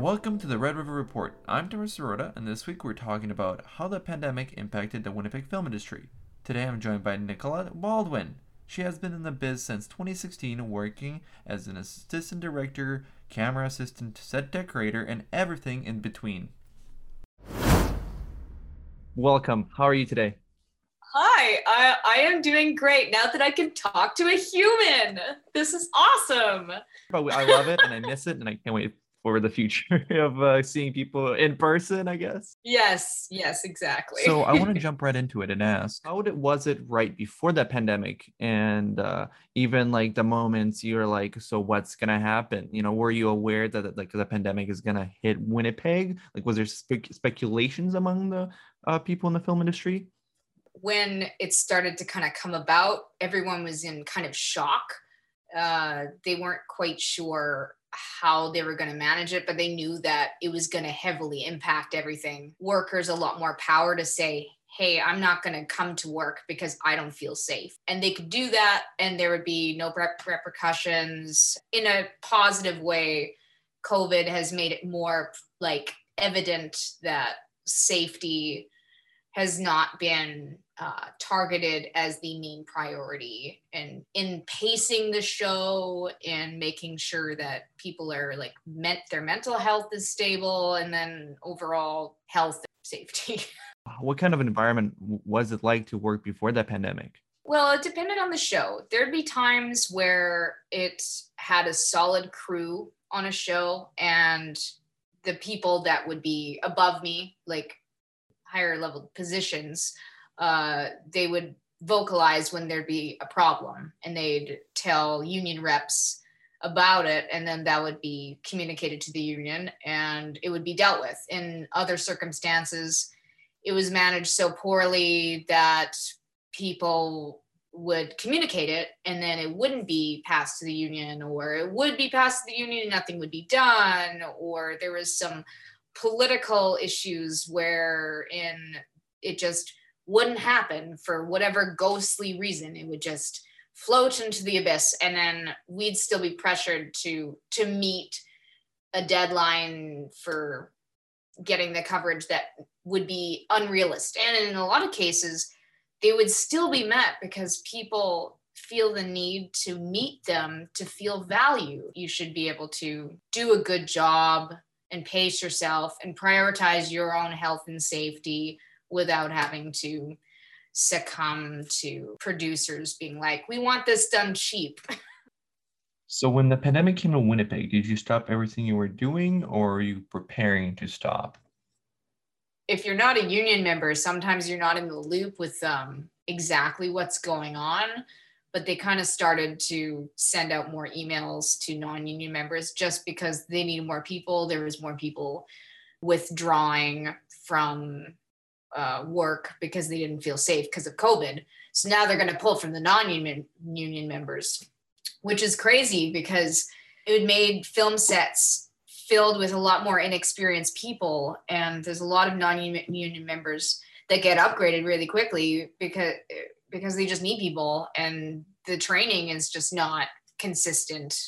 Welcome to the Red River Report. I'm Thomas Sirota, and this week we're talking about how the pandemic impacted the Winnipeg film industry. Today I'm joined by Nicolette Baldwin. She has been in the biz since 2016, working as an assistant director, camera assistant, set decorator, and everything in between. Welcome. How are you today? Hi, I, I am doing great now that I can talk to a human. This is awesome. But I love it and I miss it and I can't wait for the future of uh, seeing people in person, I guess. Yes, yes, exactly. So I want to jump right into it and ask, how did, was it right before the pandemic, and uh, even like the moments you're like, so what's gonna happen? You know, were you aware that like the pandemic is gonna hit Winnipeg? Like, was there spe- speculations among the uh, people in the film industry? When it started to kind of come about, everyone was in kind of shock. Uh, they weren't quite sure how they were going to manage it, but they knew that it was going to heavily impact everything. Workers a lot more power to say, hey, I'm not going to come to work because I don't feel safe. And they could do that, and there would be no repercussions. In a positive way, COVID has made it more like evident that safety has not been uh, targeted as the main priority and in pacing the show and making sure that people are like meant their mental health is stable and then overall health safety. What kind of environment was it like to work before the pandemic? Well it depended on the show. There'd be times where it had a solid crew on a show and the people that would be above me like higher level positions, uh, they would vocalize when there'd be a problem and they'd tell union reps about it. And then that would be communicated to the union and it would be dealt with. In other circumstances it was managed so poorly that people would communicate it and then it wouldn't be passed to the union or it would be passed to the union and nothing would be done or there was some political issues wherein it just wouldn't happen for whatever ghostly reason. It would just float into the abyss and then we'd still be pressured to to meet a deadline for getting the coverage that would be unrealistic. And in a lot of cases they would still be met because people feel the need to meet them to feel value. You should be able to do a good job and pace yourself and prioritize your own health and safety without having to succumb to producers being like, we want this done cheap. So, when the pandemic came to Winnipeg, did you stop everything you were doing or are you preparing to stop? If you're not a union member, sometimes you're not in the loop with um, exactly what's going on but they kind of started to send out more emails to non-union members just because they needed more people. There was more people withdrawing from uh, work because they didn't feel safe because of covid. So now they're going to pull from the non-union union members which is crazy because it made film sets filled with a lot more inexperienced people. And there's a lot of non-union members that get upgraded really quickly because because they just need people and the training is just not consistent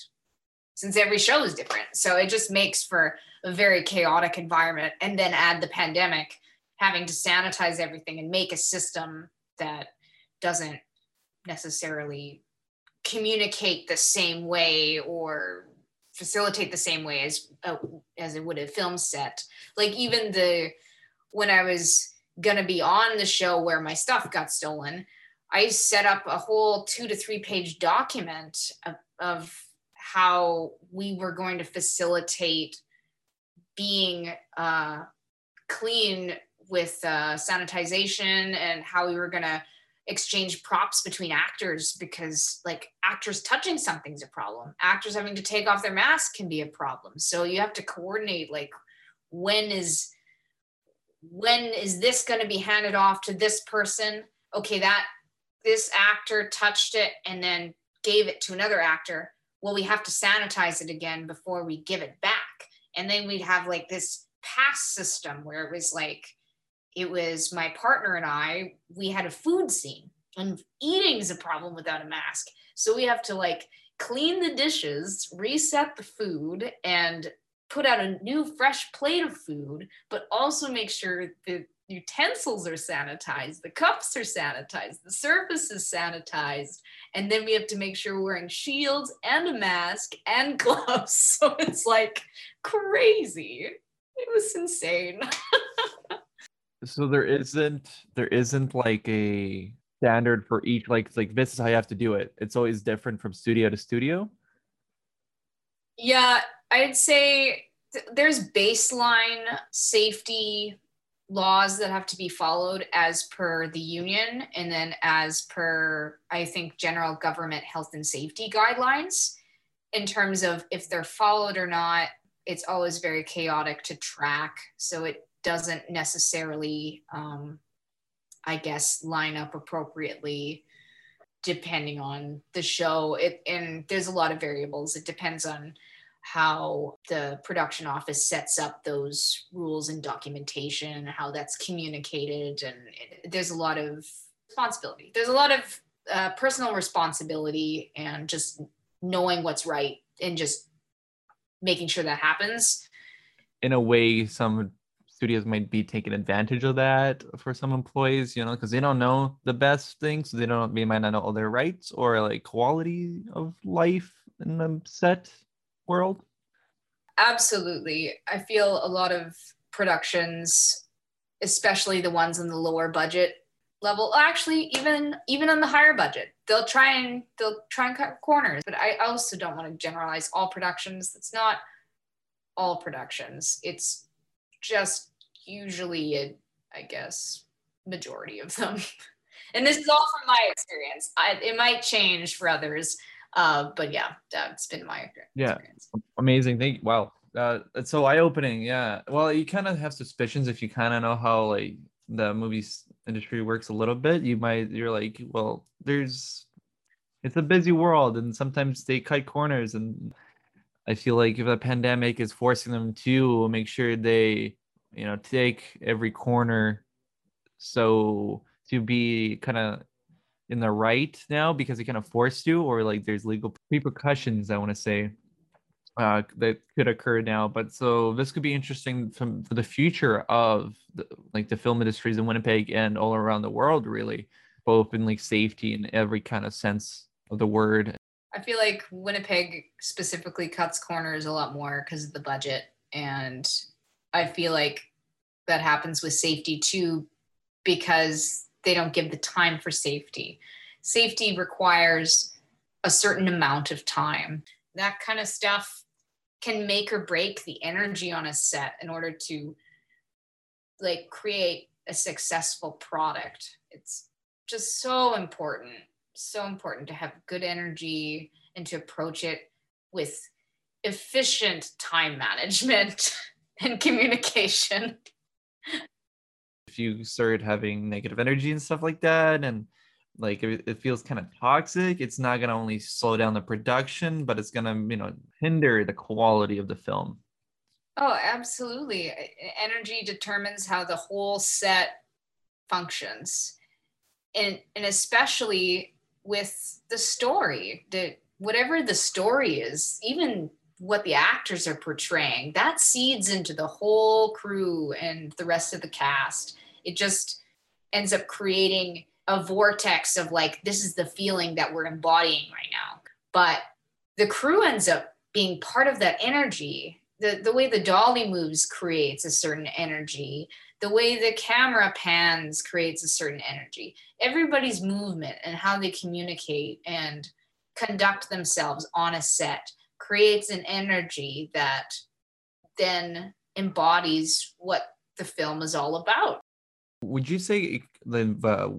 since every show is different. So it just makes for a very chaotic environment. And then add the pandemic, having to sanitize everything and make a system that doesn't necessarily communicate the same way or facilitate the same way as uh, as it would a film set. Like even the when I was gonna be on the show where my stuff got stolen, I set up a whole two to three page document of, of how we were going to facilitate being uh, clean with uh, sanitization and how we were going to exchange props between actors because like actors touching something's a problem. Actors having to take off their mask can be a problem. So you have to coordinate like when is when is this going to be handed off to this person? Okay that this actor touched it and then gave it to another actor well we have to sanitize it again before we give it back. And then we'd have like this pass system where it was like it was my partner and i we had a food scene and eating is a problem without a mask. So we have to like clean the dishes reset the food and put out a new fresh plate of food, but also make sure the utensils are sanitized, the cups are sanitized, the surface is sanitized, and then we have to make sure we're wearing shields and a mask and gloves. So it's like crazy. It was insane. so there isn't there isn't like a standard for each like like this is how you have to do it. It's always different from studio to studio. Yeah, I'd say th- there's baseline safety laws that have to be followed as per the union and then as per i think general government health and safety guidelines in terms of if they're followed or not it's always very chaotic to track. So it doesn't necessarily um, i guess line up appropriately depending on the show. It and there's a lot of variables. It depends on how the production office sets up those rules and documentation, and how that's communicated. And it, there's a lot of responsibility. There's a lot of uh, personal responsibility and just knowing what's right and just making sure that happens. In a way, some studios might be taking advantage of that for some employees, you know, because they don't know the best things. So they don't, they might not know all their rights or like quality of life in the set world? Absolutely. I feel a lot of productions, especially the ones in the lower budget level, actually even even on the higher budget, they'll try and they'll try and cut corners. But I also don't want to generalize all productions. It's not all productions. It's just usually a, I guess, majority of them. and this is all from my experience. I, it might change for others, uh, but yeah, that's been my experience. Yeah, amazing. Thank you. Wow, uh, it's so eye opening. Yeah. Well, you kind of have suspicions if you kind of know how like the movies industry works a little bit. You might you're like, well, there's it's a busy world, and sometimes they cut corners, and I feel like if a pandemic is forcing them to make sure they you know take every corner so to be kind of in the right now because he kind of forced you, or like there's legal repercussions, I want to say, uh, that could occur now. But so this could be interesting from for the future of the, like the film industries in Winnipeg and all around the world, really, both in like safety and every kind of sense of the word. I feel like Winnipeg specifically cuts corners a lot more because of the budget. And I feel like that happens with safety too, because they don't give the time for safety. Safety requires a certain amount of time. That kind of stuff can make or break the energy on a set in order to like create a successful product. It's just so important, so important to have good energy and to approach it with efficient time management and communication if you start having negative energy and stuff like that and like it, it feels kind of toxic it's not going to only slow down the production but it's going to you know hinder the quality of the film. Oh absolutely. Energy determines how the whole set functions. And and especially with the story that whatever the story is even what the actors are portraying that seeds into the whole crew and the rest of the cast it just ends up creating a vortex of like this is the feeling that we're embodying right now. But the crew ends up being part of that energy. The, the way the dolly moves creates a certain energy. The way the camera pans creates a certain energy. Everybody's movement and how they communicate and conduct themselves on a set creates an energy that then embodies what the film is all about would you say the uh,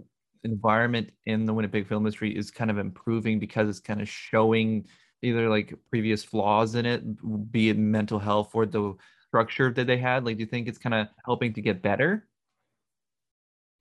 environment in the Winnipeg film industry is kind of improving because it's kind of showing either like previous flaws in it, be it mental health or the structure that they had? Like, do you think it's kind of helping to get better?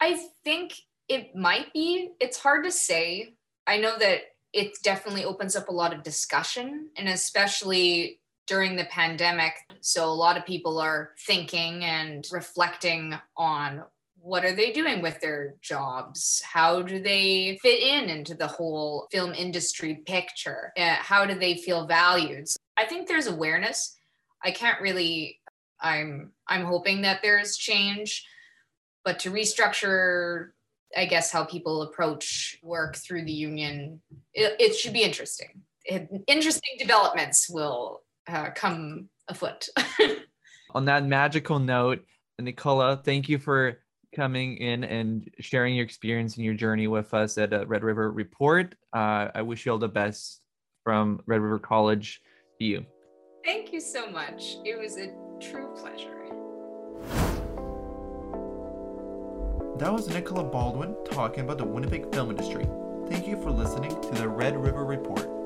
I think it might be. It's hard to say. I know that it definitely opens up a lot of discussion, and especially during the pandemic. So, a lot of people are thinking and reflecting on what are they doing with their jobs how do they fit in into the whole film industry picture uh, how do they feel valued so i think there's awareness I can't really I'm I'm hoping that there's change, but to restructure I guess how people approach work through the union it, it should be interesting. It, interesting developments will uh, come afoot. On that magical note, Nicola, thank you for coming in and sharing your experience and your journey with us at uh, Red River Report. Uh, I wish you all the best from Red River College to you. Thank you so much. It was a true pleasure. That was Nicola Baldwin talking about the Winnipeg film industry. Thank you for listening to the Red River Report.